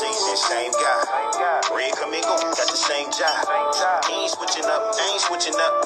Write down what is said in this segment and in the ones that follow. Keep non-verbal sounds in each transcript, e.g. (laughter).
season, same guy. Red Camingo, got the same job. Ain't switching up, ain't switching up.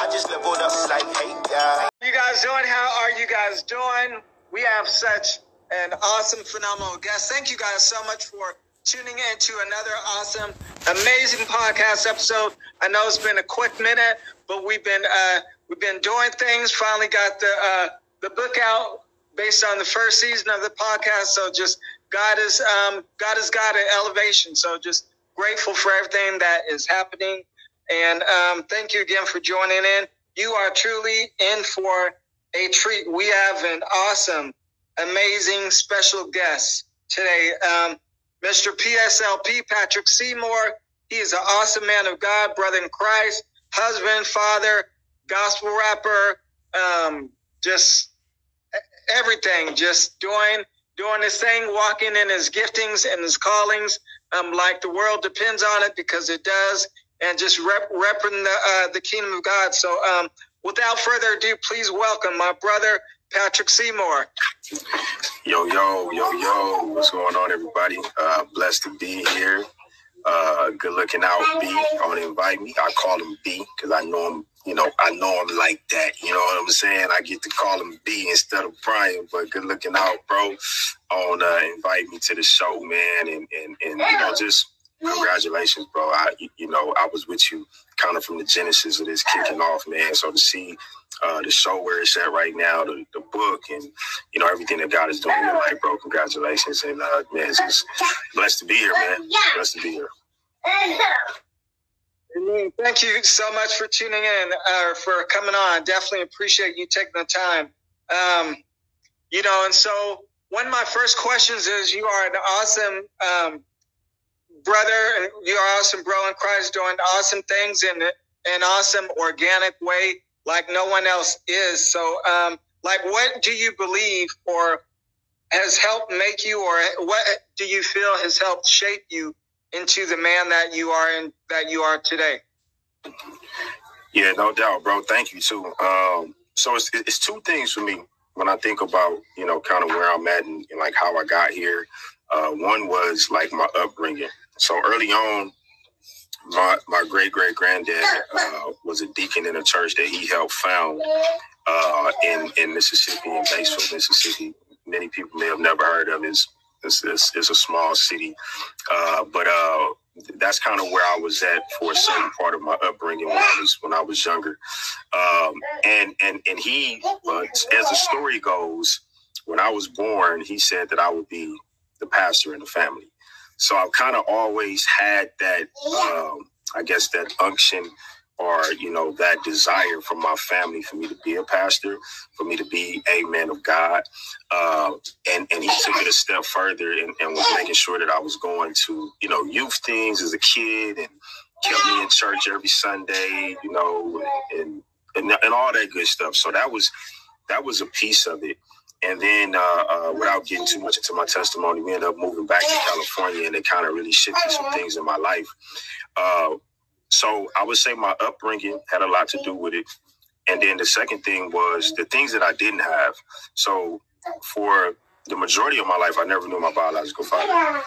I just leveled up like, hey, guy. you guys doing? How are you guys doing? We have such an awesome, phenomenal guest. Thank you guys so much for tuning in to another awesome, amazing podcast episode. I know it's been a quick minute, but we've been uh, we've been doing things. Finally got the uh, the book out based on the first season of the podcast. So just God is um, God is God at elevation. So just grateful for everything that is happening, and um, thank you again for joining in. You are truly in for a treat. We have an awesome, amazing special guest today, um, Mr. PSLP Patrick Seymour. He is an awesome man of God, brother in Christ, husband, father, gospel rapper, um, just everything, just doing doing his thing, walking in his giftings and his callings, um, like the world depends on it because it does, and just rep, repping the uh, the kingdom of God. So, um, without further ado, please welcome my brother Patrick Seymour. Yo, yo, yo, yo. What's going on, everybody? Uh, blessed to be here. Uh, good looking out, B. To invite me. I call him B because I know him, you know, I know him like that. You know what I'm saying? I get to call him B instead of Brian, but good looking out, bro. On uh, invite me to the show, man. And, and, and, you know, just congratulations, bro. I, you know, I was with you kind of from the genesis of this kicking off, man. So to see uh, the show where it's at right now, the, the book, and you know everything that God is doing in your life, bro. Congratulations, and uh, man, it's just blessed to be here, man. Blessed to be here. Thank you so much for tuning in, uh, for coming on. Definitely appreciate you taking the time. Um, you know, and so one of my first questions is: You are an awesome um, brother. And you are awesome, bro in Christ, doing awesome things in an awesome organic way like no one else is. So, um, like, what do you believe or has helped make you, or what do you feel has helped shape you into the man that you are in that you are today? Yeah, no doubt, bro. Thank you too. Um, so it's it's two things for me when I think about you know kind of where I'm at and, and like how I got here. Uh, one was like my upbringing. So early on, my my great great granddad uh, was a deacon in a church that he helped found uh, in in Mississippi in Batesville, Mississippi. Many people may have never heard of it. It's, it's, it's a small city, uh, but uh, that's kind of where I was at for a certain part of my upbringing when I was when I was younger. Um, and and and he, as the story goes, when I was born, he said that I would be the pastor in the family. So I've kind of always had that, um, I guess, that unction or, you know, that desire from my family for me to be a pastor, for me to be a man of God. Uh, and, and he took it a step further and, and was making sure that I was going to, you know, youth things as a kid and kept me in church every Sunday, you know, and, and, and all that good stuff. So that was, that was a piece of it. And then, uh, uh, without getting too much into my testimony, we ended up moving back to California, and it kind of really shifted some things in my life. Uh, so I would say my upbringing had a lot to do with it. And then the second thing was the things that I didn't have. So for the majority of my life, I never knew my biological father.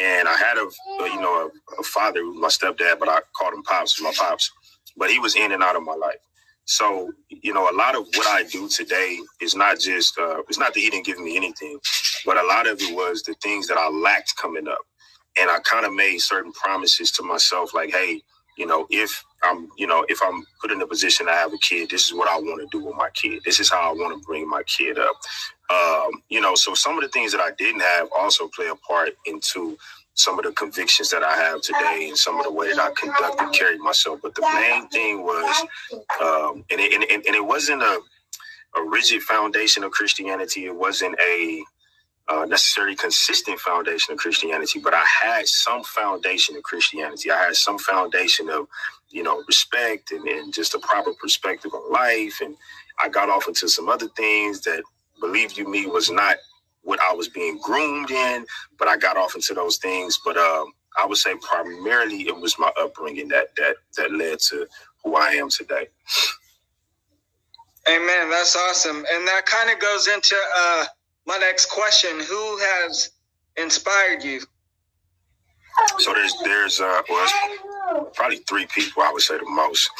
And I had a, you know, a, a father, my stepdad, but I called him pops, my pops. But he was in and out of my life. So, you know, a lot of what I do today is not just, uh, it's not that he didn't give me anything, but a lot of it was the things that I lacked coming up. And I kind of made certain promises to myself, like, hey, you know, if I'm, you know, if I'm put in a position to have a kid, this is what I want to do with my kid. This is how I want to bring my kid up. Um, you know, so some of the things that I didn't have also play a part into some of the convictions that I have today and some of the way that I conduct and carry myself. But the main thing was, um, and, it, and, and it wasn't a, a rigid foundation of Christianity. It wasn't a uh, necessarily consistent foundation of Christianity, but I had some foundation of Christianity. I had some foundation of, you know, respect and, and just a proper perspective on life. And I got off into some other things that, believe you me, was not what I was being groomed in, but I got off into those things. But um, I would say primarily it was my upbringing that that that led to who I am today. Amen. That's awesome, and that kind of goes into uh, my next question: Who has inspired you? So there's there's uh well, probably three people I would say the most.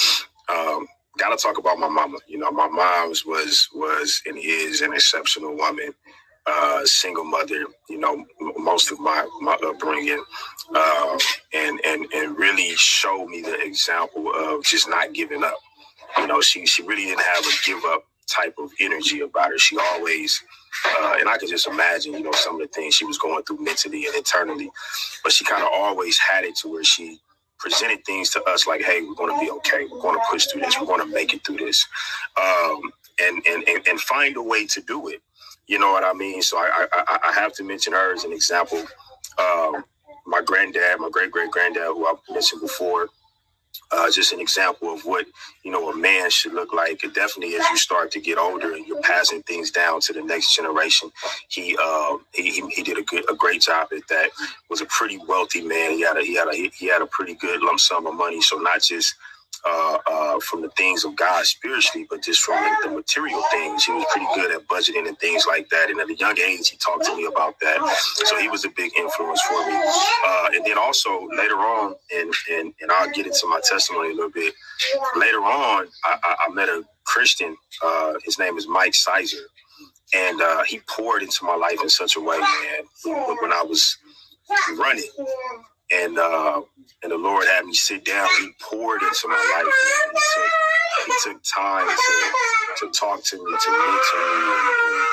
Um, gotta talk about my mama. You know, my mom's was was and is an exceptional woman uh, single mother, you know, most of my, my upbringing, uh, and, and, and really showed me the example of just not giving up. You know, she, she really didn't have a give up type of energy about her. She always, uh, and I could just imagine, you know, some of the things she was going through mentally and internally, but she kind of always had it to where she presented things to us like, hey, we're going to be okay. We're going to push through this. We're going to make it through this. Um, and, and, and, and find a way to do it. You know what I mean? So I, I, I have to mention her as an example. Um, my granddad, my great great granddad, who I've mentioned before, uh, just an example of what you know a man should look like. And definitely, as you start to get older and you're passing things down to the next generation, he uh, he, he did a good a great job at that. Was a pretty wealthy man. He had a he had a he had a pretty good lump sum of money. So not just uh, uh, from the things of God spiritually, but just from the, the, material things. He was pretty good at budgeting and things like that. And at a young age, he talked to me about that. So he was a big influence for me. Uh, and then also later on, and, and, and I'll get into my testimony a little bit. Later on, I, I, I met a Christian. Uh, his name is Mike Sizer. And uh, he poured into my life in such a way, man, when I was running and uh, and the Lord had me sit down. He poured into my life. He took, he took time to, to talk to me, to mentor me, and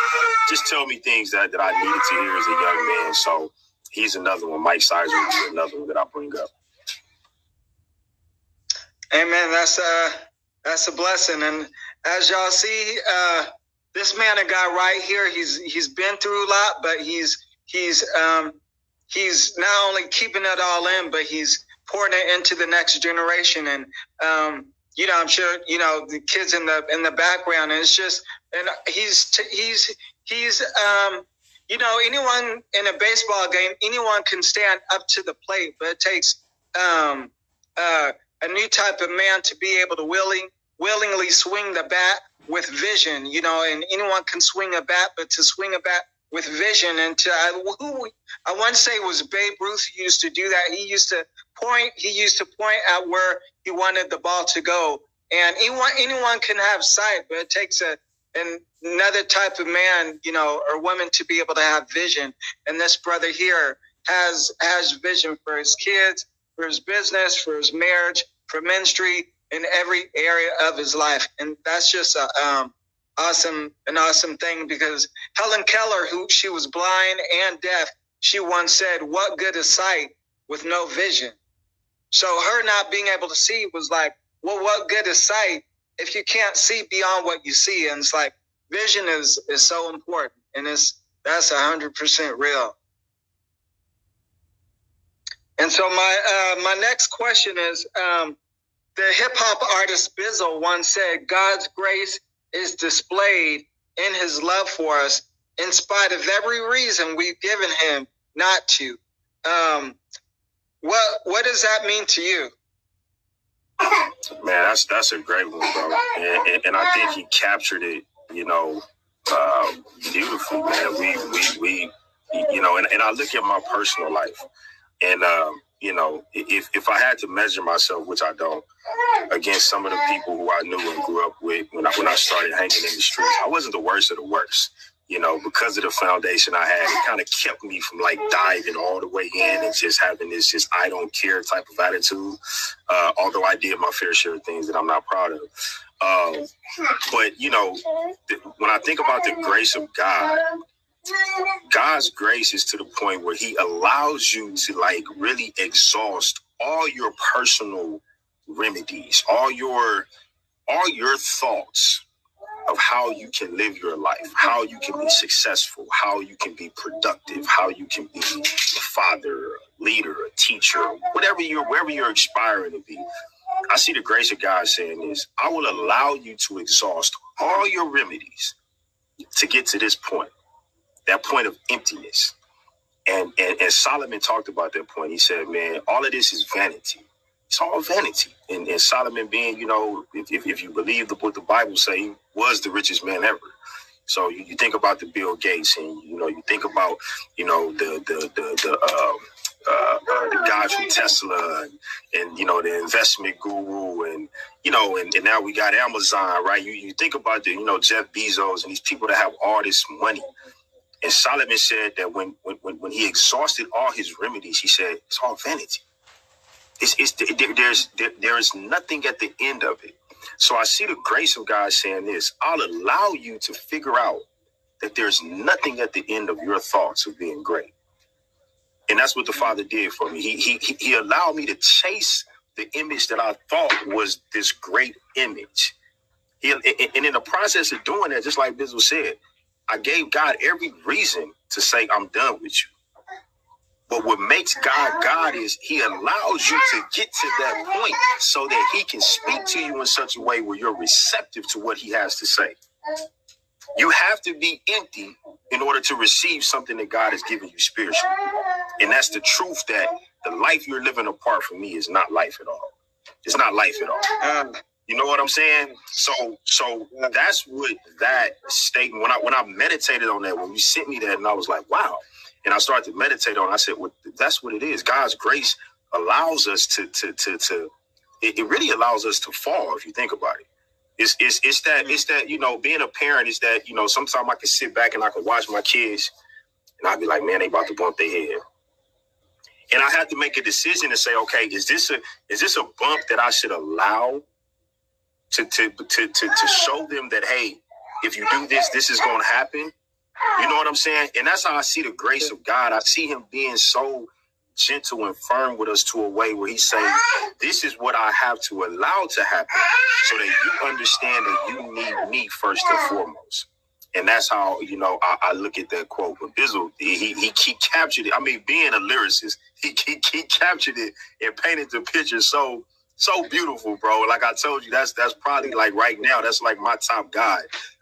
just tell me things that, that I needed to hear as a young man. So he's another one. Mike Sizer is another one that I bring up. Amen. That's a that's a blessing. And as y'all see, uh, this man of God right here, he's he's been through a lot, but he's he's um, he's not only keeping it all in, but he's pouring it into the next generation. And um, you know, I'm sure you know the kids in the in the background. And it's just, and he's he's he's um, you know, anyone in a baseball game, anyone can stand up to the plate, but it takes um, uh, a new type of man to be able to willing willingly swing the bat with vision. You know, and anyone can swing a bat, but to swing a bat with vision. And to, I, who I want to say was Babe Ruth used to do that. He used to point. He used to point at where he wanted the ball to go. And anyone anyone can have sight, but it takes a an, another type of man, you know, or woman to be able to have vision. And this brother here has has vision for his kids, for his business, for his marriage, for ministry, in every area of his life. And that's just a um, awesome, an awesome thing because Helen Keller, who she was blind and deaf, she once said, What good is sight with no vision? So her not being able to see was like, Well, what good is sight if you can't see beyond what you see? And it's like vision is is so important and it's that's hundred percent real. And so my uh, my next question is um, the hip hop artist Bizzle once said, "God's grace is displayed in his love for us in spite of every reason we've given him not to. Um, what what does that mean to you? Man, that's that's a great one, bro. And, and, and I think he captured it, you know, uh, beautifully, man. We we we, you know, and, and I look at my personal life, and um, you know, if if I had to measure myself, which I don't, against some of the people who I knew and grew up with when I when I started hanging in the streets, I wasn't the worst of the worst. You know, because of the foundation I had, it kind of kept me from like diving all the way in and just having this just I don't care type of attitude. Uh, although I did my fair share of things that I'm not proud of. Um, but you know, th- when I think about the grace of God, God's grace is to the point where He allows you to like really exhaust all your personal remedies, all your all your thoughts of how you can live your life, how you can be successful, how you can be productive, how you can be a father, a leader, a teacher, whatever you're wherever you're aspiring to be. I see the grace of God saying this. I will allow you to exhaust all your remedies to get to this point that point of emptiness. And, and, and Solomon talked about that point. He said, man, all of this is vanity. It's all vanity. And, and Solomon being, you know, if, if, if you believe the, what the Bible say, was the richest man ever. So you, you think about the Bill Gates and, you know, you think about, you know, the, the, the, the, uh, uh, uh, the guy from Tesla and, and, you know, the investment guru and, you know, and, and now we got Amazon, right? You, you think about the, you know, Jeff Bezos and these people that have all this money. And Solomon said that when, when, when he exhausted all his remedies, he said, it's all vanity. It's, it's, there, there's, there, there is nothing at the end of it. So I see the grace of God saying this I'll allow you to figure out that there's nothing at the end of your thoughts of being great. And that's what the Father did for me. He, he, he allowed me to chase the image that I thought was this great image. He, and in the process of doing that, just like Bizzle said, I gave God every reason to say, I'm done with you. But what makes God God is He allows you to get to that point so that He can speak to you in such a way where you're receptive to what He has to say. You have to be empty in order to receive something that God has given you spiritually. And that's the truth that the life you're living apart from me is not life at all. It's not life at all. Um, you know what I'm saying? So so that's what that statement when I when I meditated on that, when you sent me that and I was like, wow. And I started to meditate on it, I said, well, that's what it is. God's grace allows us to to to to it, it really allows us to fall if you think about it. It's, it's it's that it's that you know being a parent is that you know sometimes I can sit back and I can watch my kids and I'd be like man they about to bump their head and I have to make a decision to say okay is this a is this a bump that I should allow to to to to, to show them that hey if you do this this is going to happen you know what I'm saying and that's how I see the grace of God I see him being so gentle and firm with us to a way where he's saying, This is what I have to allow to happen so that you understand that you need me first and foremost. And that's how, you know, I, I look at that quote. But Bizzle, he, he, he captured it. I mean, being a lyricist, he, he, he captured it and painted the picture so so beautiful, bro. Like I told you, that's that's probably like right now, that's like my top guy,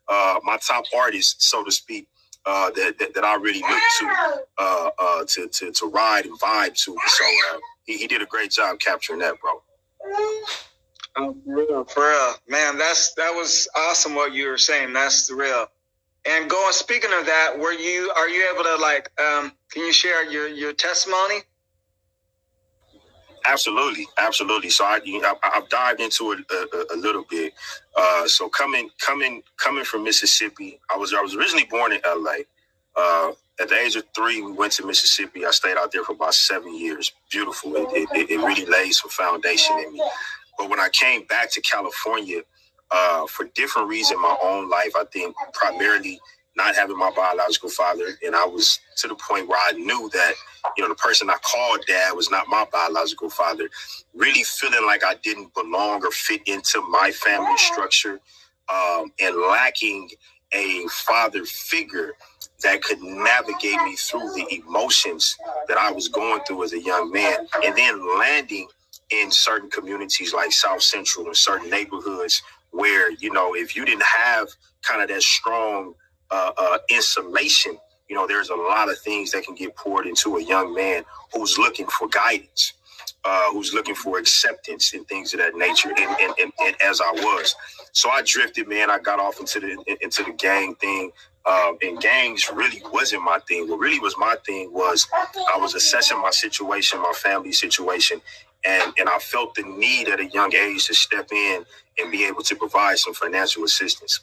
uh, my top artist, so to speak uh, that, that, that I really look to, uh, uh, to to to ride and vibe to. So uh, he, he did a great job capturing that, bro. Oh, for real, for real, man. That's that was awesome. What you were saying. That's the real. And going. Speaking of that, were you are you able to like? Um, can you share your your testimony? Absolutely, absolutely. So I, I have dived into it a, a, a little bit. Uh, so coming coming coming from Mississippi, I was I was originally born in L.A. Uh, at the age of three, we went to Mississippi. I stayed out there for about seven years. Beautiful. It, it, it really laid some foundation in me. But when I came back to California, uh, for different reasons my own life, I think primarily not having my biological father, and I was to the point where I knew that you know the person I called dad was not my biological father. Really feeling like I didn't belong or fit into my family structure, um, and lacking a father figure that could navigate me through the emotions that I was going through as a young man, and then landing in certain communities like South Central and certain neighborhoods where you know if you didn't have kind of that strong uh, uh, insulation, you know, there's a lot of things that can get poured into a young man who's looking for guidance, uh, who's looking for acceptance and things of that nature. And, and, and, and, as I was, so I drifted, man. I got off into the into the gang thing. Um, and gangs really wasn't my thing. What really was my thing was I was assessing my situation, my family situation, and and I felt the need at a young age to step in and be able to provide some financial assistance.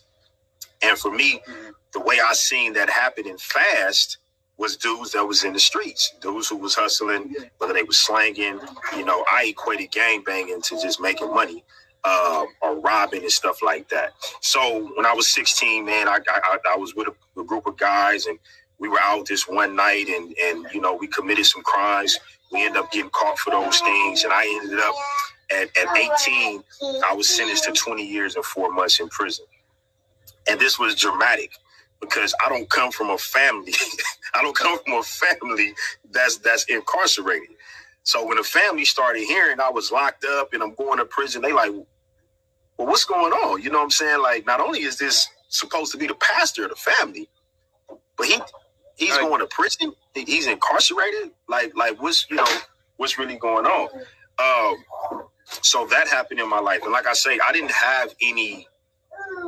And for me, mm-hmm the way I seen that happening fast was dudes that was in the streets, dudes who was hustling, whether they was slanging. You know, I equated gang banging to just making money. Uh, or robbing and stuff like that. So when I was 16, man, I I, I was with a, a, group of guys and we were out this one night and and you know we committed some crimes. We ended up getting caught for those things, and I ended up at, at 18. I was sentenced to 20 years and four months in prison, and this was dramatic because I don't come from a family. (laughs) I don't come from a family that's that's incarcerated. So when the family started hearing I was locked up and I'm going to prison, they like, well, what's going on? You know what I'm saying? Like, not only is this supposed to be the pastor of the family, but he he's going to prison. He's incarcerated. Like, like what's you know what's really going on? Um, so that happened in my life, and like I say, I didn't have any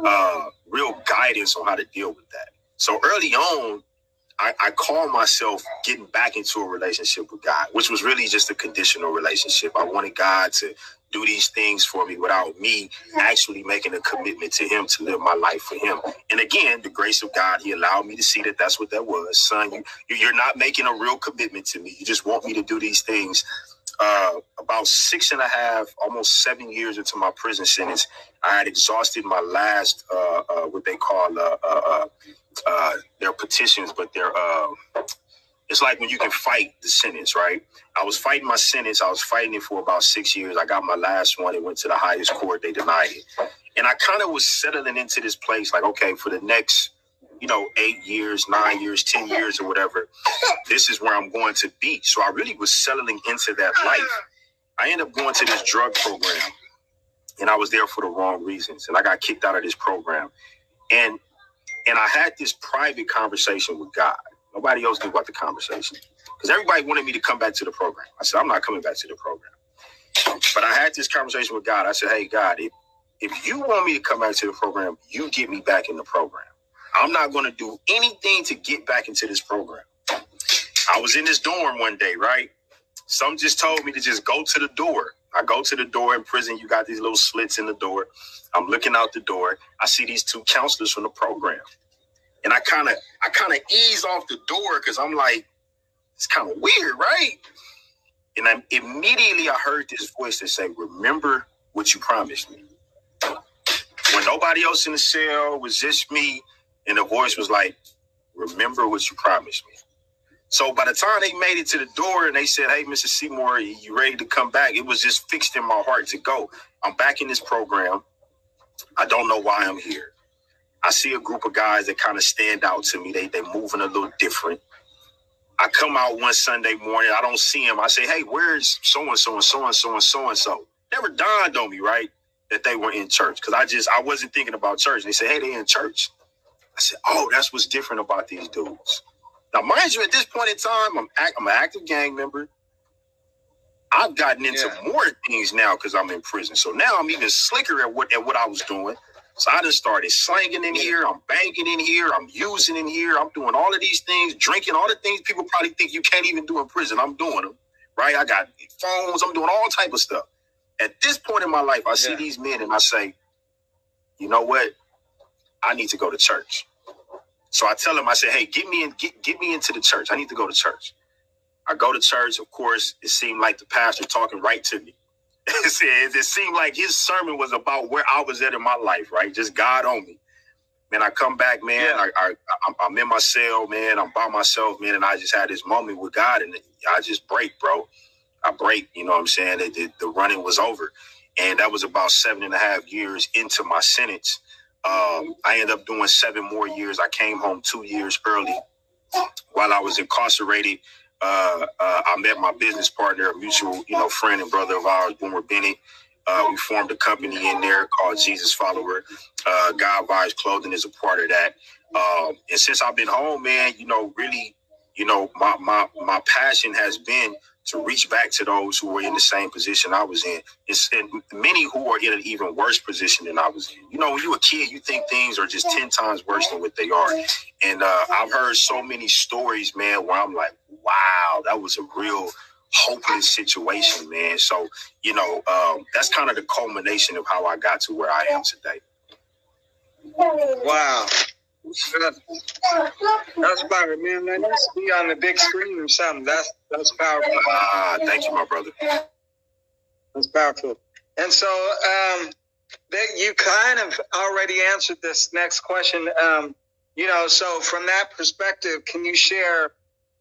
uh, real guidance on how to deal with that. So early on, I, I myself getting back into a relationship with God, which was really just a conditional relationship. I wanted God to do these things for me without me actually making a commitment to Him to live my life for Him. And again, the grace of God, He allowed me to see that that's what that was. Son, you, you're not making a real commitment to me. You just want me to do these things. Uh, about six and a half, almost seven years into my prison sentence, I had exhausted my last, uh, uh, what they call uh, uh, uh, uh, their petitions, but their uh, it's like when you can fight the sentence, right? I was fighting my sentence. I was fighting it for about six years. I got my last one. It went to the highest court. They denied it, and I kind of was settling into this place, like, okay, for the next, you know, eight years, nine years, ten years, or whatever, this is where I'm going to be. So I really was settling into that life. I ended up going to this drug program, and I was there for the wrong reasons, and I got kicked out of this program, and and I had this private conversation with God. Nobody else knew about the conversation because everybody wanted me to come back to the program. I said, I'm not coming back to the program. But I had this conversation with God. I said, Hey, God, if, if you want me to come back to the program, you get me back in the program. I'm not going to do anything to get back into this program. I was in this dorm one day, right? Some just told me to just go to the door. I go to the door in prison. You got these little slits in the door. I'm looking out the door. I see these two counselors from the program. And I kind of I kind of ease off the door because I'm like, it's kind of weird, right? And I immediately I heard this voice that say, Remember what you promised me. When nobody else in the cell was just me, and the voice was like, Remember what you promised me. So by the time they made it to the door and they said, Hey, Mr. Seymour, you ready to come back? It was just fixed in my heart to go. I'm back in this program. I don't know why I'm here. I see a group of guys that kind of stand out to me. They they moving a little different. I come out one Sunday morning, I don't see him. I say, Hey, where's so and so and so and so and so and so? Never dawned on me, right? That they were in church. Cause I just I wasn't thinking about church. And They say, Hey, they in church. I said, Oh, that's what's different about these dudes. Now, mind you, at this point in time, I'm act, I'm an active gang member. I've gotten into yeah. more things now because I'm in prison. So now I'm even slicker at what at what I was doing. So I just started slanging in here. I'm banking in here. I'm using in here. I'm doing all of these things, drinking all the things people probably think you can't even do in prison. I'm doing them, right? I got phones. I'm doing all type of stuff. At this point in my life, I see these men and I say, you know what? I need to go to church. So I tell him, I say, hey, get me in, get, get me into the church. I need to go to church. I go to church. Of course, it seemed like the pastor talking right to me. (laughs) it, seemed like his sermon was about where I was at in my life, right? Just God on me. Man, I come back, man. Yeah. I, I, am in my cell, man. I'm by myself, man. And I just had this moment with God, and I just break, bro. I break. You know what I'm saying? It, it, the running was over, and that was about seven and a half years into my sentence. Um, I ended up doing seven more years. I came home two years early while I was incarcerated uh, uh, I met my business partner, a mutual, you know, friend and brother of ours, Boomer Bennett. Uh, we formed a company in there called Jesus Follower. Uh, God Vibes Clothing is a part of that. Um, and since I've been home, man, you know, really, you know, my my my passion has been to reach back to those who were in the same position I was in. And many who are in an even worse position than I was in. You know, when you're a kid, you think things are just 10 times worse than what they are. And uh, I've heard so many stories, man, where I'm like, wow, that was a real hopeless situation, man. So, you know, um, that's kind of the culmination of how I got to where I am today. Wow. That's powerful, man. That needs to be on the big screen or something. That's that's powerful. Ah, thank you, my brother. That's powerful. And so, um, you kind of already answered this next question. Um, you know, so from that perspective, can you share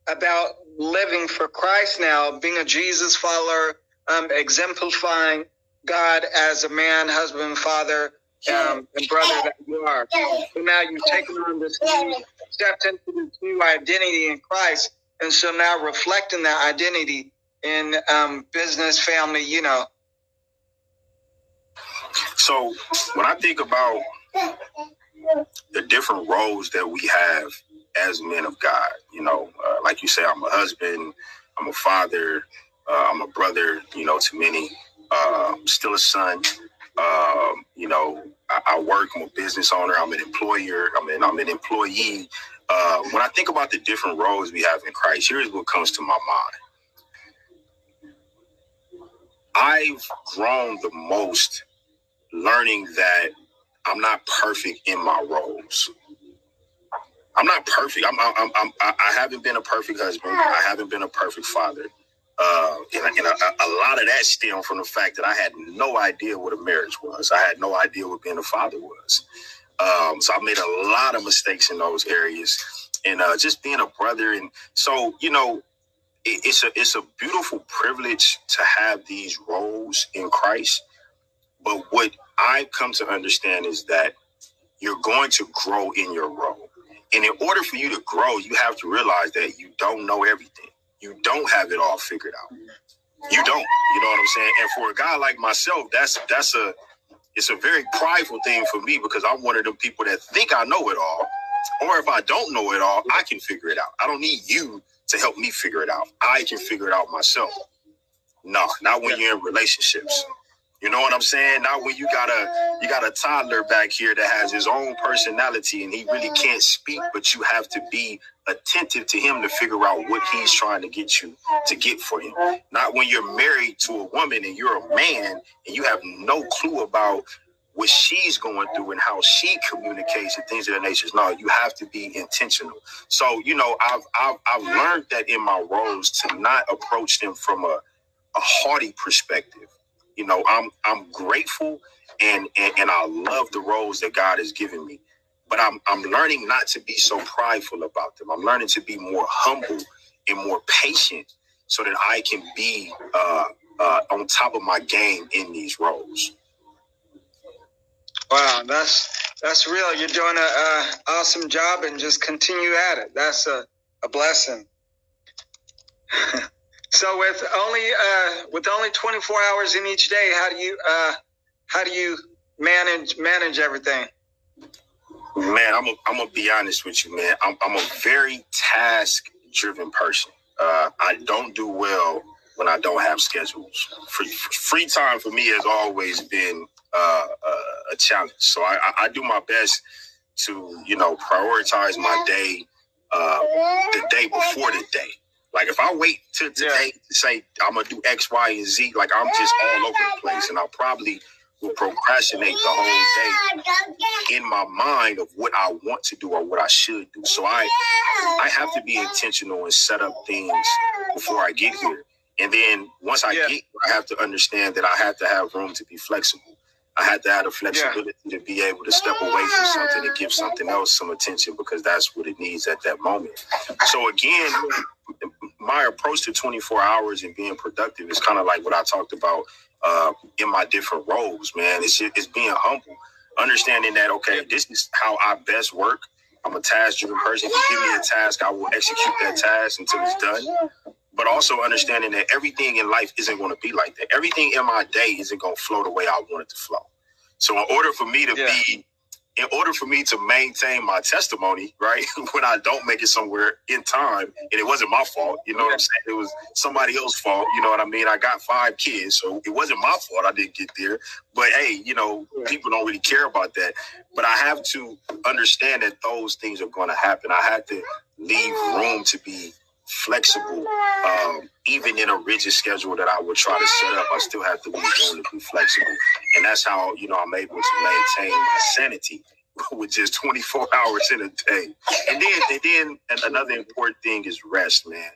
about living for Christ now, being a Jesus follower, um, exemplifying God as a man, husband, father, um, and brother that you are. So now you've taken on this new, stepped into this new identity in Christ. And so now reflecting that identity in um, business, family, you know. So when I think about the different roles that we have as men of God, you know, uh, like you say, I'm a husband, I'm a father, uh, I'm a brother, you know, to many, uh, still a son. Um, you know, I, I, work. I'm a business owner. I'm an employer. I'm an I'm an employee. uh, when I think about the different roles we have in Christ, here's what comes to my mind. I've grown the most learning that I'm not perfect in my roles. I'm not perfect. I'm, I'm, I'm, I haven't been a perfect husband. I haven't been a perfect father. Uh, and, and a, a, lot of that stemmed from the fact that I had no idea what a marriage was. I had no idea what being a father was. Um, so I made a lot of mistakes in those areas, and uh, just being a brother. And so, you know, it, it's a it's a beautiful privilege to have these roles in Christ. But what I've come to understand is that you're going to grow in your role. And in order for you to grow, you have to realize that you don't know everything. You don't have it all figured out. You don't. You know what I'm saying? And for a guy like myself, that's that's a it's a very prideful thing for me because I'm one of them people that think I know it all. Or if I don't know it all, I can figure it out. I don't need you to help me figure it out. I can figure it out myself. No, not when you're in relationships. You know what I'm saying? Not when you got a you got a toddler back here that has his own personality and he really can't speak, but you have to be attentive to him to figure out what he's trying to get you to get for him. Not when you're married to a woman and you're a man and you have no clue about what she's going through and how she communicates and things of that nature. No, you have to be intentional. So, you know, I've I've, I've learned that in my roles to not approach them from a, a haughty perspective you know, I'm I'm grateful and, and and I love the roles that God has given me. But I'm I'm learning not to be so prideful about them. I'm learning to be more humble and more patient so that I can be uh, uh, on top of my game in these roles. Wow, that's that's real. You're doing an awesome job, and just continue at it. That's a, a blessing. (laughs) So with only uh, with only 24 hours in each day, how do you uh, how do you manage manage everything? Man, I'm a, I'm gonna be honest with you, man. I'm, I'm a very task driven person. Uh, I don't do well when I don't have schedules. Free, free time for me has always been uh, a challenge. So I, I, do my best to you know prioritize my day uh, the day before the day. Like if I wait till today yeah. to say I'm gonna do X, Y, and Z, like I'm just all over the place, and I'll probably procrastinate the whole day in my mind of what I want to do or what I should do. So I I have to be intentional and set up things before I get here. And then once I yeah. get I have to understand that I have to have room to be flexible. I had to have the flexibility yeah. to be able to step away from something and give something else some attention because that's what it needs at that moment. So again, my approach to 24 hours and being productive is kind of like what I talked about uh, in my different roles, man. It's it's being humble, understanding that okay, this is how I best work. I'm a task driven person. If you give me a task, I will execute that task until it's done. But also understanding that everything in life isn't going to be like that. Everything in my day isn't going to flow the way I want it to flow. So in order for me to yeah. be in order for me to maintain my testimony, right, (laughs) when I don't make it somewhere in time, and it wasn't my fault, you know what I'm saying? It was somebody else's fault, you know what I mean? I got five kids, so it wasn't my fault I didn't get there. But hey, you know, people don't really care about that. But I have to understand that those things are going to happen. I have to leave room to be flexible. Um, even in a rigid schedule that I would try to set up, I still have to be able to be flexible. And that's how, you know, I'm able to maintain my sanity (laughs) with just 24 (laughs) hours in a day. And then, and then another important thing is rest, man.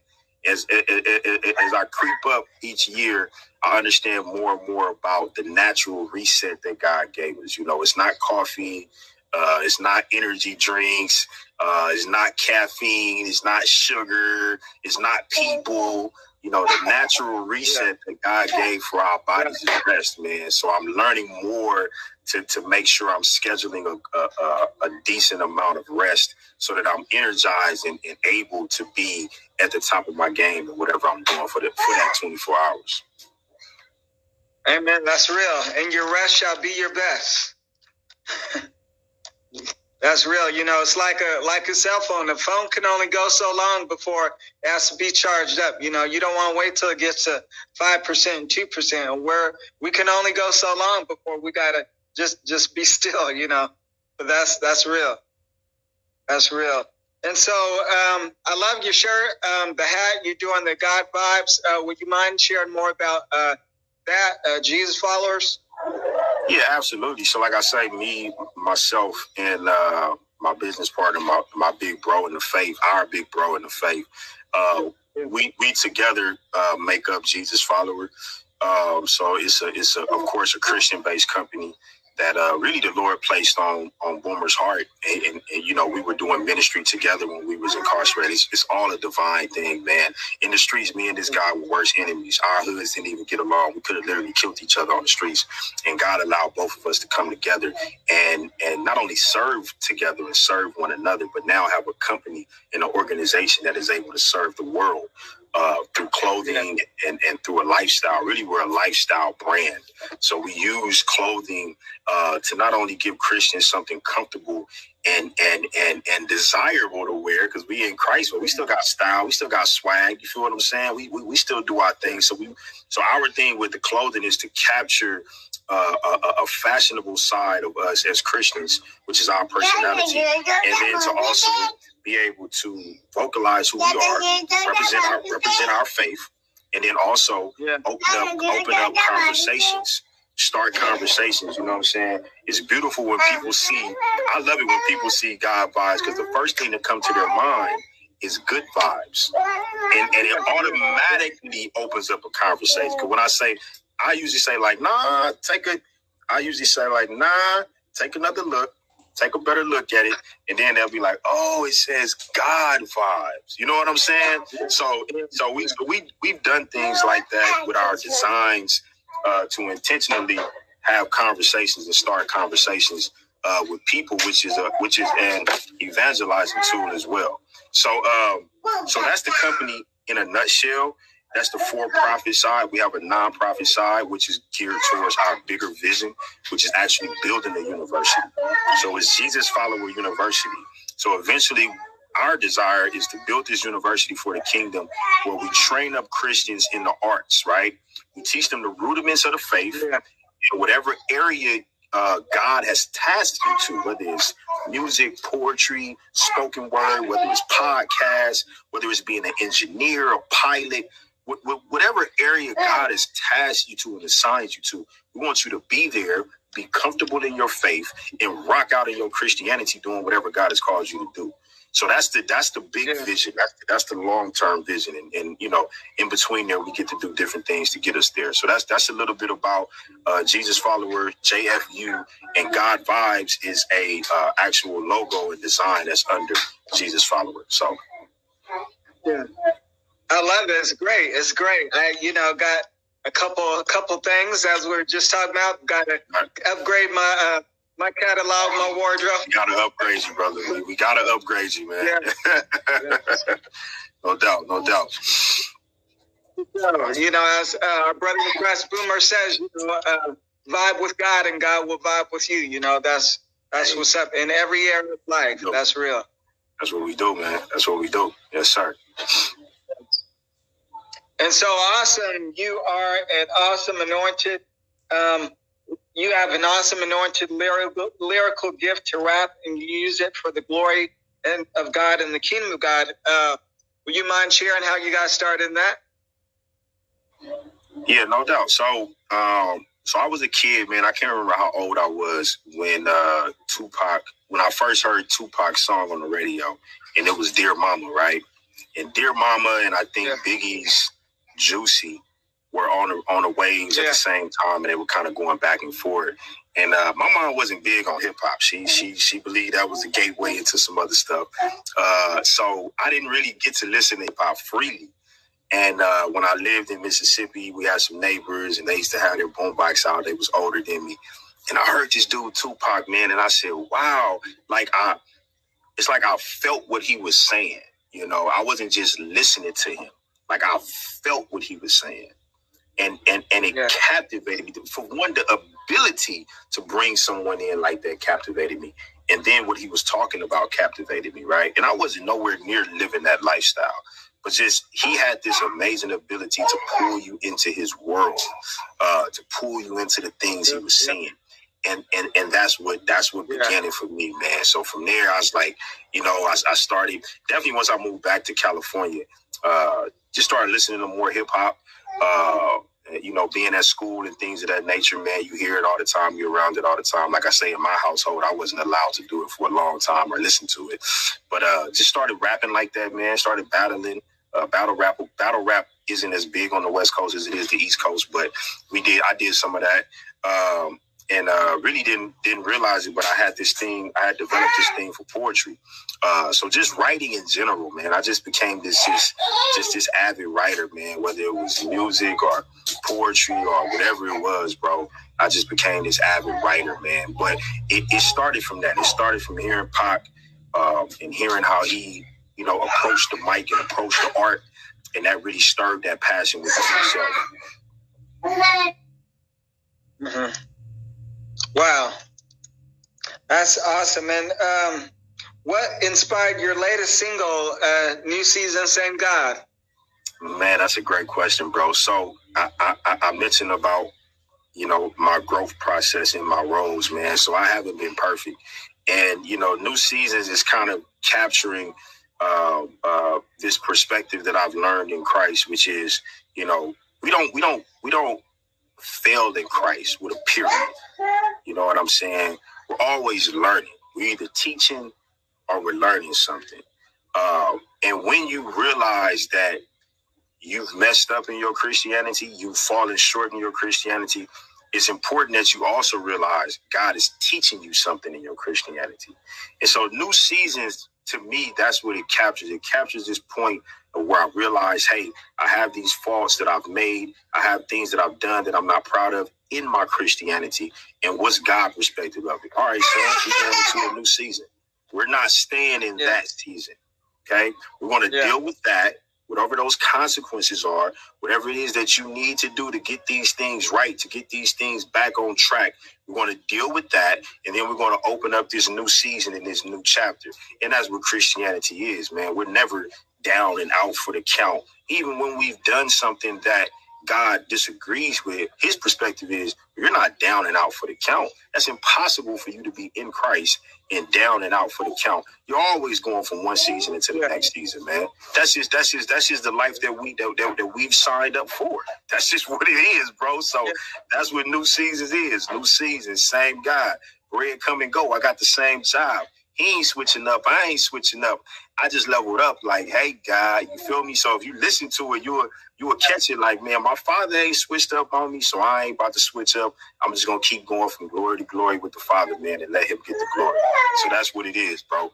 As, as, as I creep up each year, I understand more and more about the natural reset that God gave us. You know, it's not coffee, uh, it's not energy drinks. Uh, it's not caffeine. It's not sugar. It's not people. You know, the (laughs) natural reset that God gave for our bodies is rest, man. So I'm learning more to, to make sure I'm scheduling a, a, a decent amount of rest so that I'm energized and, and, able to be at the top of my game and whatever I'm doing for, the, for that 24 hours. Amen. That's real. And your rest shall be your best. (laughs) That's real. You know, it's like a like a cell phone. The phone can only go so long before it has to be charged up. You know, you don't want to wait till it gets to five percent, two percent. Where we can only go so long before we gotta just just be (laughs) still. You know, but that's that's real. That's real. And so um, I love your shirt, um, the hat. You're doing the God vibes. Uh, would you mind sharing more about uh, that, uh, Jesus followers? Yeah, absolutely. So, like I say, me, myself, and uh, my business partner, my, my big bro in the faith, our big bro in the faith, uh, we we together uh, make up Jesus follower. Um, so it's a it's a, of course a Christian based company that uh, really the Lord placed on on Boomer's heart, and, and, and, you know we were doing ministry together when we was incarcerated. It's, it's, all a divine thing, man. In the streets, me and this guy were worst enemies. Our hoods didn't even get along. We could have literally killed each other on the streets, and God allowed both of us to come together and and not only serve together and serve one another, but now have a company and an organization that is able to serve the world uh, through clothing and, and through a lifestyle. Really, we're a lifestyle brand. So we use clothing uh, to not only give Christians something comfortable and and and and desirable to wear because we in Christ, but we still got style, we still got swag. You feel what I'm saying? We we, we still do our thing. So we so our thing with the clothing is to capture uh, a, a, fashionable side of us as Christians, which is our personality, and then to also be able to vocalize who we are, represent our represent our faith, and then also yeah. open up open up conversations, start conversations. You know what I'm saying? It's beautiful when people see. I love it when people see God vibes because the first thing that come to their mind is good vibes, and and it automatically opens up a conversation. Because when I say, I usually say like, nah, take a. I usually say like, nah, take another look take a better look at it, and then they'll be like, "Oh, it says God vibes." You know what I'm saying? So, so we we we've done things like that with our designs uh, to intentionally have conversations and start conversations uh, with people, which is a which is an evangelizing tool as well. So, um, so that's the company in a nutshell. That's the for-profit side. We have a non-profit side, which is geared towards our bigger vision, which is actually building a university. So it's Jesus Follower University. So eventually, our desire is to build this university for the kingdom, where we train up Christians in the arts. Right? We teach them the rudiments of the faith, in whatever area uh, God has tasked you to, whether it's music, poetry, spoken word, whether it's podcast, whether it's being an engineer, a pilot, whatever area God has tasked you to and assigned you to, we want you to be there, be comfortable in your faith, and rock out in your Christianity, doing whatever God has called you to do. So that's the that's the big yeah. vision. That's that's the long term vision, and, and you know, in between there, we get to do different things to get us there. So that's that's a little bit about uh, Jesus follower JFU and God vibes is a uh, actual logo and design that's under Jesus follower. So yeah. I love it. It's great. It's great. I, you know, got a couple, a couple things as we are just talking about. Got to upgrade my uh, my catalog, my wardrobe. We gotta upgrade you, brother. We, gotta upgrade you, man. Yeah. yeah. (laughs) no doubt, no doubt. You know, as uh, our brother in Christ Boomer says, you know, uh, vibe with God, and God will vibe with you. You know, that's that's what's up in every area of life. That's real. That's what we do, man. That's what we do. Yes, sir. And so awesome. You are an awesome anointed. Um, you have an awesome anointed lyrical, lyrical gift to rap, and you use it for the glory and of God and the kingdom of God. Uh, would you mind sharing how you guys started in that? Yeah, no doubt. So, um, so I was a kid, man. I can't remember how old I was when uh, Tupac, when I first heard Tupac's song on the radio, and it was "Dear Mama," right? And "Dear Mama," and I think yeah. Biggie's Juicy were on the, on the waves yeah. at the same time, and they were kind of going back and forth. And uh, my mom wasn't big on hip hop. She she she believed that was the gateway into some other stuff. Uh, so I didn't really get to listen to hip hop freely. And uh, when I lived in Mississippi, we had some neighbors, and they used to have their boombox out. They was older than me, and I heard this dude Tupac, man, and I said, "Wow!" Like I, it's like I felt what he was saying. You know, I wasn't just listening to him. Like I felt what he was saying. And and and it yeah. captivated me. For one, the ability to bring someone in like that captivated me. And then what he was talking about captivated me, right? And I wasn't nowhere near living that lifestyle. But just he had this amazing ability to pull you into his world, uh, to pull you into the things he was saying. And and and that's what that's what began it for me, man. So from there, I was like, you know, I, I started definitely once I moved back to California, uh, just started listening to more hip hop. Uh, you know, being at school and things of that nature, man, you hear it all the time. You're around it all the time. Like I say, in my household, I wasn't allowed to do it for a long time or listen to it, but uh, just started rapping like that, man. Started battling. Uh, battle rap, battle rap isn't as big on the West Coast as it is the East Coast, but we did. I did some of that. Um, and uh, really didn't didn't realize it, but I had this thing. I had developed this thing for poetry. Uh, so just writing in general, man. I just became this just just this avid writer, man. Whether it was music or poetry or whatever it was, bro. I just became this avid writer, man. But it, it started from that. It started from hearing Pac um, and hearing how he, you know, approached the mic and approached the art, and that really stirred that passion within myself. Mm-hmm. Wow, that's awesome. And um, what inspired your latest single, uh, "New Season, Same God"? Man, that's a great question, bro. So I, I, I mentioned about you know my growth process in my roles, man. So I haven't been perfect, and you know, new seasons is kind of capturing uh, uh, this perspective that I've learned in Christ, which is you know we don't we don't we don't fail in Christ with a period. I'm saying? We're always learning. We're either teaching or we're learning something. Um, and when you realize that you've messed up in your Christianity, you've fallen short in your Christianity, it's important that you also realize God is teaching you something in your Christianity. And so, new seasons, to me, that's what it captures. It captures this point where I realize, hey, I have these faults that I've made. I have things that I've done that I'm not proud of in my Christianity. And what's God's perspective of it? All right, so we're going into a new season. We're not staying in yeah. that season. Okay. We're going to yeah. deal with that, whatever those consequences are, whatever it is that you need to do to get these things right, to get these things back on track. We're going to deal with that. And then we're going to open up this new season and this new chapter. And that's what Christianity is, man. We're never down and out for the count. Even when we've done something that God disagrees with, his perspective is you're not down and out for the count. That's impossible for you to be in Christ and down and out for the count. You're always going from one season into the next season, man. That's just that's just that's just the life that we that, that, that we've signed up for. That's just what it is, bro. So that's what new seasons is. New seasons, same guy. Bread come and go. I got the same job. He ain't switching up. I ain't switching up. I just leveled up. Like, hey, God, you feel me? So if you listen to it, you'll you will catch it. Like, man, my father ain't switched up on me, so I ain't about to switch up. I'm just gonna keep going from glory to glory with the Father, man, and let Him get the glory. So that's what it is, bro.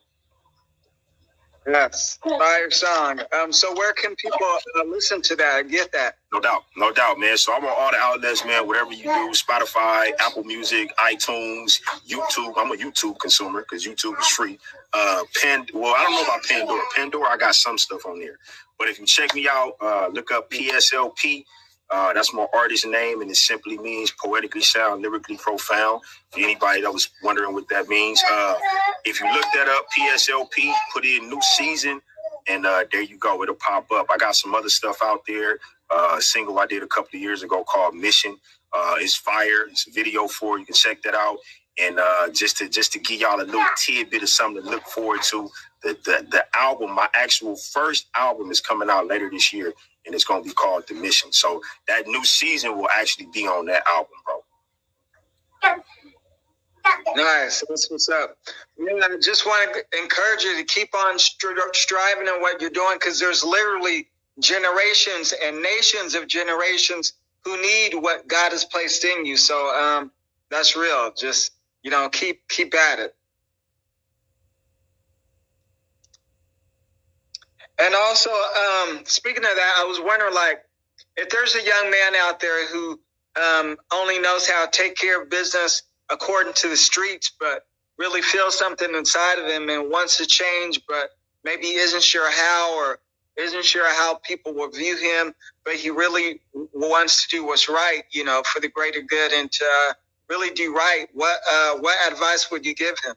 Yes, fire song. Um, so where can people uh, listen to that? Get that? No doubt, no doubt, man. So I'm on all the outlets, man. Whatever you do, Spotify, Apple Music, iTunes, YouTube. I'm a YouTube consumer because YouTube is free. Uh, Pan. Well, I don't know about Pandora. Pandora, I got some stuff on there. But if you check me out, uh, look up PSLP. Uh, that's my artist name, and it simply means poetically sound, lyrically profound. For anybody that was wondering what that means, uh, if you look that up, PSLP, put in new season, and uh, there you go. It'll pop up. I got some other stuff out there. Uh, a single I did a couple of years ago called Mission. Uh, it's fire. It's a video for. You can check that out. And uh, just to just to give y'all a little tidbit of something to look forward to, the, the the album, my actual first album, is coming out later this year and it's to be called The Mission. So that new season will actually be on that album, bro. Nice. That's what's up. Yeah, I just want to encourage you to keep on stri- striving in what you're doing because there's literally generations and nations of generations who need what God has placed in you. So um, that's real. Just you know, keep keep at it. And also, um, speaking of that, I was wondering, like, if there's a young man out there who um, only knows how to take care of business according to the streets, but really feels something inside of him and wants to change, but maybe isn't sure how or isn't sure how people will view him, but he really wants to do what's right, you know, for the greater good and to uh, really do right. What uh, what advice would you give him?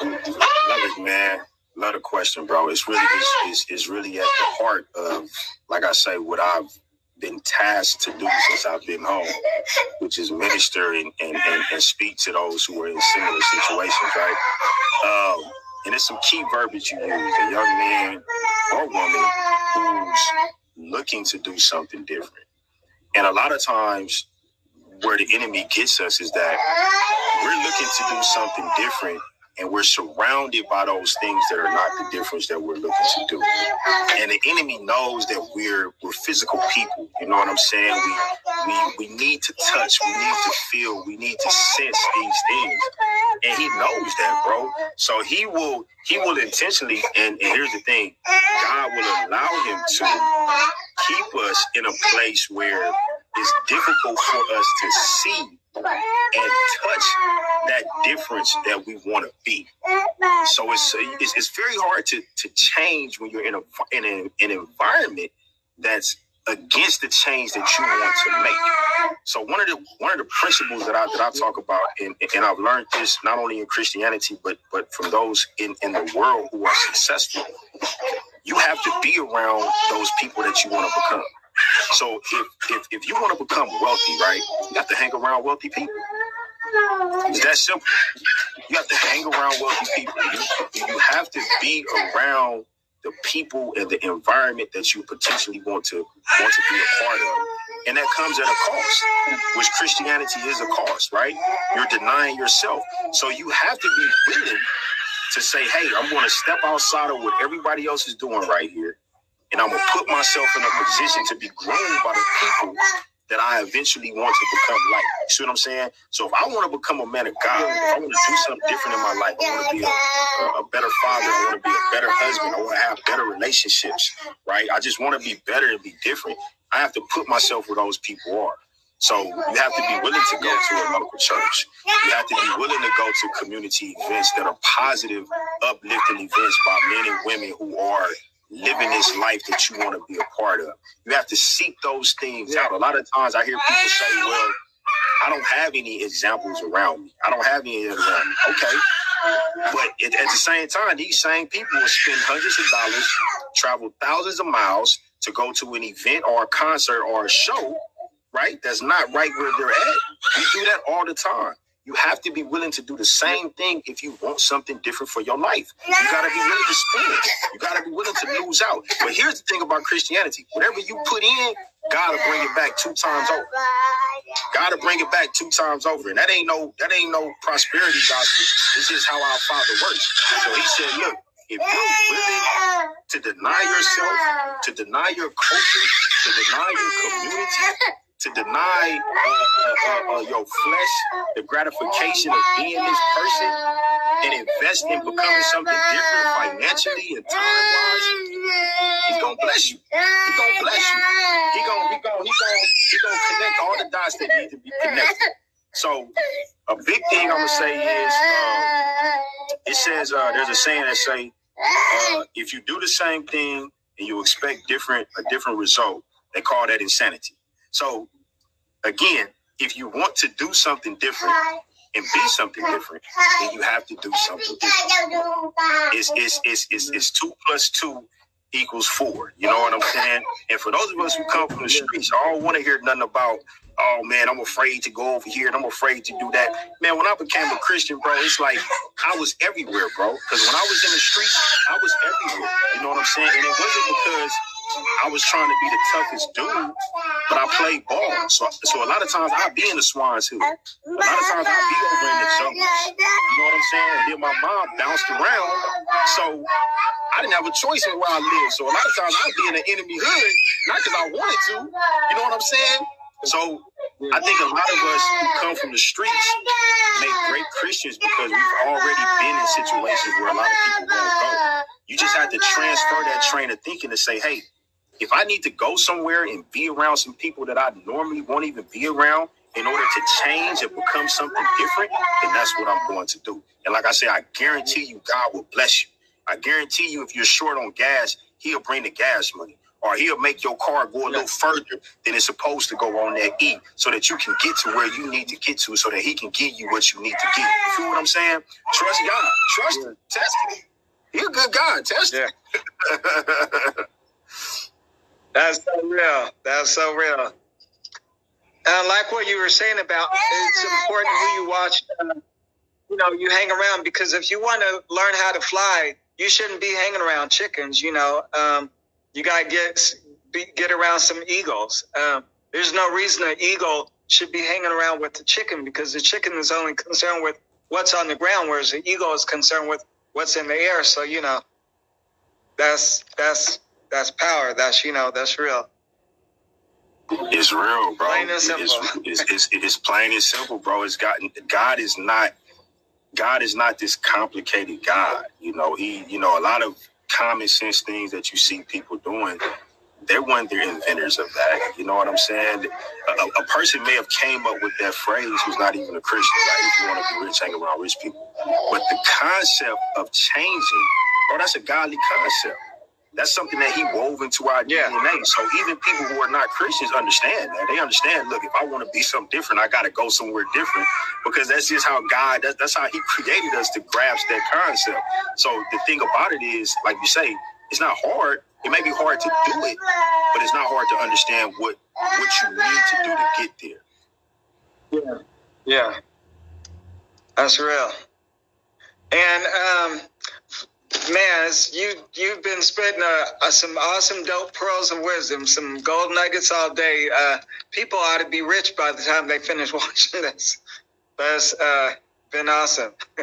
It, man. Love the question, bro. It's really it's, it's, it's really at the heart of, like I say, what I've been tasked to do since I've been home, which is minister and, and, and, and speak to those who are in similar situations, right? Um, and it's some key verbiage you use. A young man or woman who's looking to do something different. And a lot of times, where the enemy gets us is that we're looking to do something different and we're surrounded by those things that are not the difference that we're looking to do. And the enemy knows that we're we're physical people. You know what I'm saying? We we we need to touch, we need to feel, we need to sense these things. And he knows that, bro. So he will he will intentionally and, and here's the thing, God will allow him to keep us in a place where it's difficult for us to see and touch that difference that we want to be. So it's, it's, it's very hard to to change when you're in a in a, an environment that's against the change that you want to make. So one of the one of the principles that I that I talk about, and, and I've learned this not only in Christianity, but but from those in, in the world who are successful, you have to be around those people that you want to become. So if if, if you want to become wealthy, right, you have to hang around wealthy people. It's that simple. You have to hang around wealthy people. You, you have to be around the people and the environment that you potentially want to want to be a part of. And that comes at a cost, which Christianity is a cost, right? You're denying yourself. So you have to be willing to say, hey, I'm going to step outside of what everybody else is doing right here and I'm gonna put myself in a position to be grown by the people that I eventually want to become like. You see what I'm saying? So if I want to become a man of God, if I want to do something different in my life, I want to be a, a, better father, I want to be a better husband, I want to have better relationships, right? I just want to be better and be different. I have to put myself where those people are. So you have to be willing to go to a local church. You have to be willing to go to community events that are positive, uplifting events by men and women who are living this life that you want to be a part of. You have to seek those things out. A lot of times I hear people say, well, I don't have any examples around me. I don't have any around me. Okay. But at, the same time, these same people will spend hundreds of dollars, travel thousands of miles to go to an event or a concert or a show, right? That's not right where they're at. You do that all the time. You have to be willing to do the same thing if you want something different for your life. You got to be willing to spend. You got to be willing to lose out. But here's the thing about Christianity whatever you put in, God will bring it back two times over. God will bring it back two times over. And that ain't no that ain't no prosperity gospel. This is how our Father works. So he said, look, if you're willing to deny yourself, to deny your culture, to deny your community, to deny uh, uh, uh, your flesh the gratification of being this person and invest in becoming something different financially and time wise, he's gonna bless you. He's gonna bless you. He gonna he gonna he gonna he gonna connect all the dots that need to be connected. So a big thing I'm gonna say is um, it says uh, there's a saying that say uh, if you do the same thing and you expect different a different result, they call that insanity. So again, if you want to do something different and be something different, then you have to do something different. It's it's it's it's, it's two plus two equals four. You know what I'm saying? And for those of us who come from the streets, I don't want to hear nothing about, oh man, I'm afraid to go over here and I'm afraid to do that. Man, when I became a Christian, bro, it's like I was everywhere, bro. Because when I was in the streets, I was everywhere. You know what I'm saying? And it wasn't because I was trying to be the toughest dude, but I played ball. So, so a lot of times I'd be in the Swans Hood. A lot of times I'd be over in the jungle. You know what I'm saying? And then my mom bounced around. So I didn't have a choice in where I lived. So a lot of times I'd be in the enemy hood, not because I wanted to. You know what I'm saying? So I think a lot of us who come from the streets make great Christians because we've already been in situations where a lot of people won't go. You just have to transfer that train of thinking to say, hey, if I need to go somewhere and be around some people that I normally won't even be around in order to change and become something different, then that's what I'm going to do. And like I said, I guarantee you, God will bless you. I guarantee you, if you're short on gas, He'll bring the gas money. Or he'll make your car go a little further than it's supposed to go on that E so that you can get to where you need to get to so that he can give you what you need to get. You feel what I'm saying? Trust God. Trust him. Test him. He's a good God. Test him. (laughs) That's so real. That's so real. Uh, like what you were saying about it's important who you watch. Uh, you know, you hang around because if you want to learn how to fly, you shouldn't be hanging around chickens. You know, um, you gotta get be, get around some eagles. Um, there's no reason an eagle should be hanging around with the chicken because the chicken is only concerned with what's on the ground, whereas the eagle is concerned with what's in the air. So you know, that's that's that's power. That's you know that's real. It's real, bro. Plain and simple. It's, it's, it's, it's plain and simple, bro. It's gotten God is not God is not this complicated God. You know, he you know a lot of common sense things that you see people doing they weren't the inventors of that. You know what I'm saying? A, a, person may have came up with that phrase who's not even a Christian, right? If you want to be rich, hang around rich people. But the concept of changing, oh, that's a godly concept. That's something that he wove into our Yeah. DNA. So even people who are not Christians understand that. They understand, look, if I want to be something different, I got to go somewhere different because that's just how God, that, that's how he created us to grasp that concept. So the thing about it is, like you say, it's not hard. It may be hard to do it, but it's not hard to understand what what you need to do to get there. Yeah, yeah, that's real. And um, man, you you've been spitting uh, uh, some awesome dope pearls of wisdom, some gold nuggets all day. Uh, people ought to be rich by the time they finish (laughs) watching this. That's uh, been awesome. (laughs)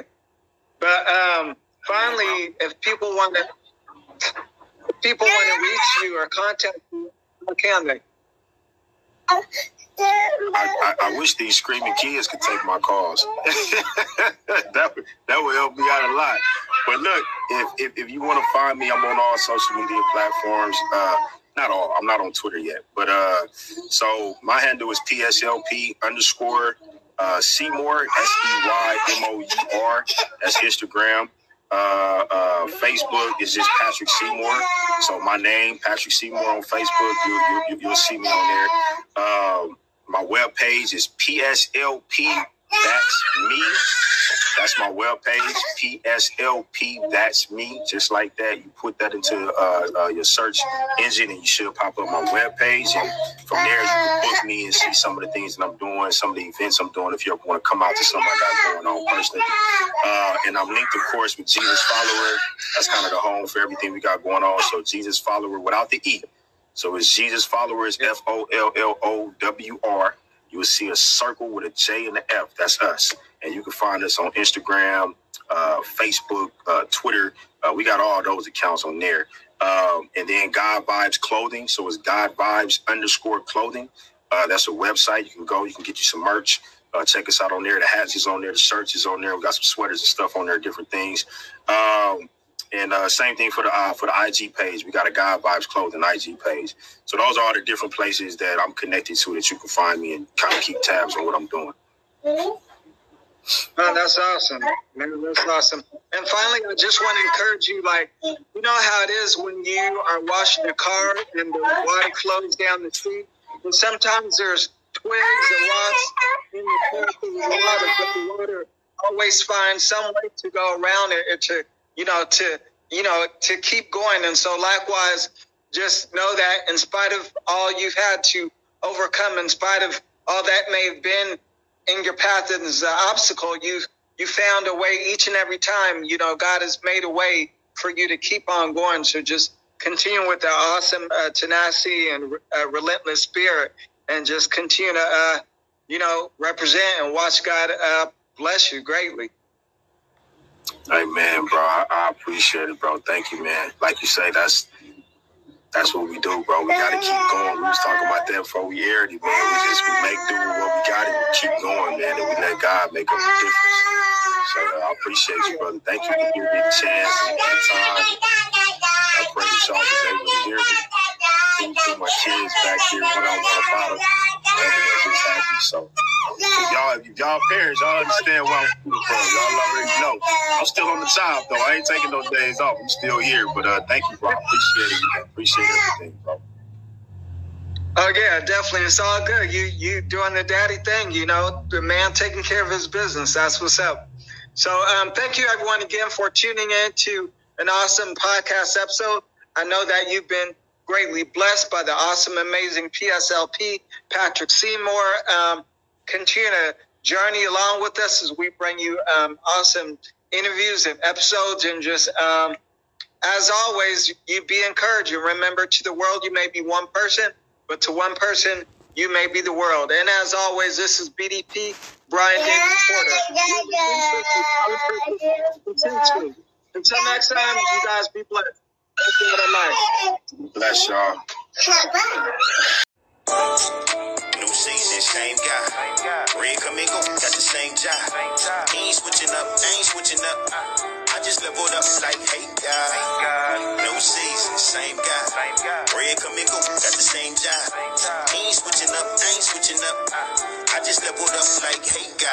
but um, finally, if people want to, people want to reach you or contact you, how can they? I, I, wish these screaming kids could take my calls. (laughs) that would that would help me out a lot. But look, if if, if you want to find me, I'm on all social media platforms. Uh, not all. I'm not on Twitter yet, but uh, so my handle is pslp underscore uh, Seymour S E Y M O U R. That's Instagram. Uh, uh, Facebook is just Patrick Seymour. So my name, Patrick Seymour on Facebook. You, you, you'll see me on there. Um, my web page is PSLP. That's me. That's my web page. PSLP. That's me. Just like that, you put that into uh, uh, your search engine, and you should pop up my web page. And from there, you can book me and see some of the things that I'm doing, some of the events I'm doing. If you want to come out to something I got going on personally, uh, and I'm linked, of course, with Jesus Follower. That's kind of the home for everything we got going on. So Jesus Follower without the E. So it's Jesus Followers, F O L L O W R. You will see a circle with a J and an F. That's us. And you can find us on Instagram, uh, Facebook, uh, Twitter. Uh, we got all those accounts on there. Um, and then God Vibes Clothing. So it's God Vibes underscore clothing. Uh, that's a website. You can go, you can get you some merch. Uh, check us out on there. The hats is on there. The shirts is on there. We got some sweaters and stuff on there, different things. Um, and uh, same thing for the uh, for the IG page. We got a God Vibes Clothing IG page. So those are all the different places that I'm connected to that you can find me and kind of keep tabs on what I'm doing. Oh, that's awesome. Man, that's awesome. And finally, I just want to encourage you, like, you know how it is when you are washing your car and the water flows down the street? And sometimes there's twigs and rocks in the the water, but the water always finds some way to go around it to, you know, to, you know, to keep going. And so likewise, just know that in spite of all you've had to overcome, in spite of all that may have been in your path as an obstacle, you you found a way each and every time. You know, God has made a way for you to keep on going. So just continue with the awesome uh, tenacity and uh, relentless spirit, and just continue to, uh, you know, represent and watch God uh, bless you greatly. Hey man, bro, I, I appreciate it, bro. Thank you, man. Like you say, that's that's what we do, bro. We gotta keep going. We was talking about that before we aired it, man. We just we make do with what we got and we keep going, man, and we let God make up the difference. So uh, I appreciate you, brother. Thank you for giving me the chance and time. I pray that y'all was able to hear me. My kids back here one on just happy. So y'all, y'all parents, y'all understand where I'm coming from. Y'all already know. I'm still on the job though. I ain't taking those days off. I'm still here. But uh, thank you, bro. Appreciate it. I appreciate everything, bro. Oh yeah, definitely. It's all good. You you doing the daddy thing, you know, the man taking care of his business. That's what's up. So um, thank you everyone again for tuning in to an awesome podcast episode. I know that you've been greatly blessed by the awesome, amazing PSLP, Patrick Seymour. Um, continue to journey along with us as we bring you um, awesome interviews and episodes and just um, as always you be encouraged and remember to the world you may be one person but to one person you may be the world. And as always this is bdp brian david porter. Until next time you guys be blessed Bless y'all. New season, same guy. Red Camingo, got the same job. He ain't switching up, ain't switching up. I just leveled up like, hey God. New season, same guy. Red Camingo, got the same job. He ain't switching up, ain't switching up. I just leveled up like, hey God.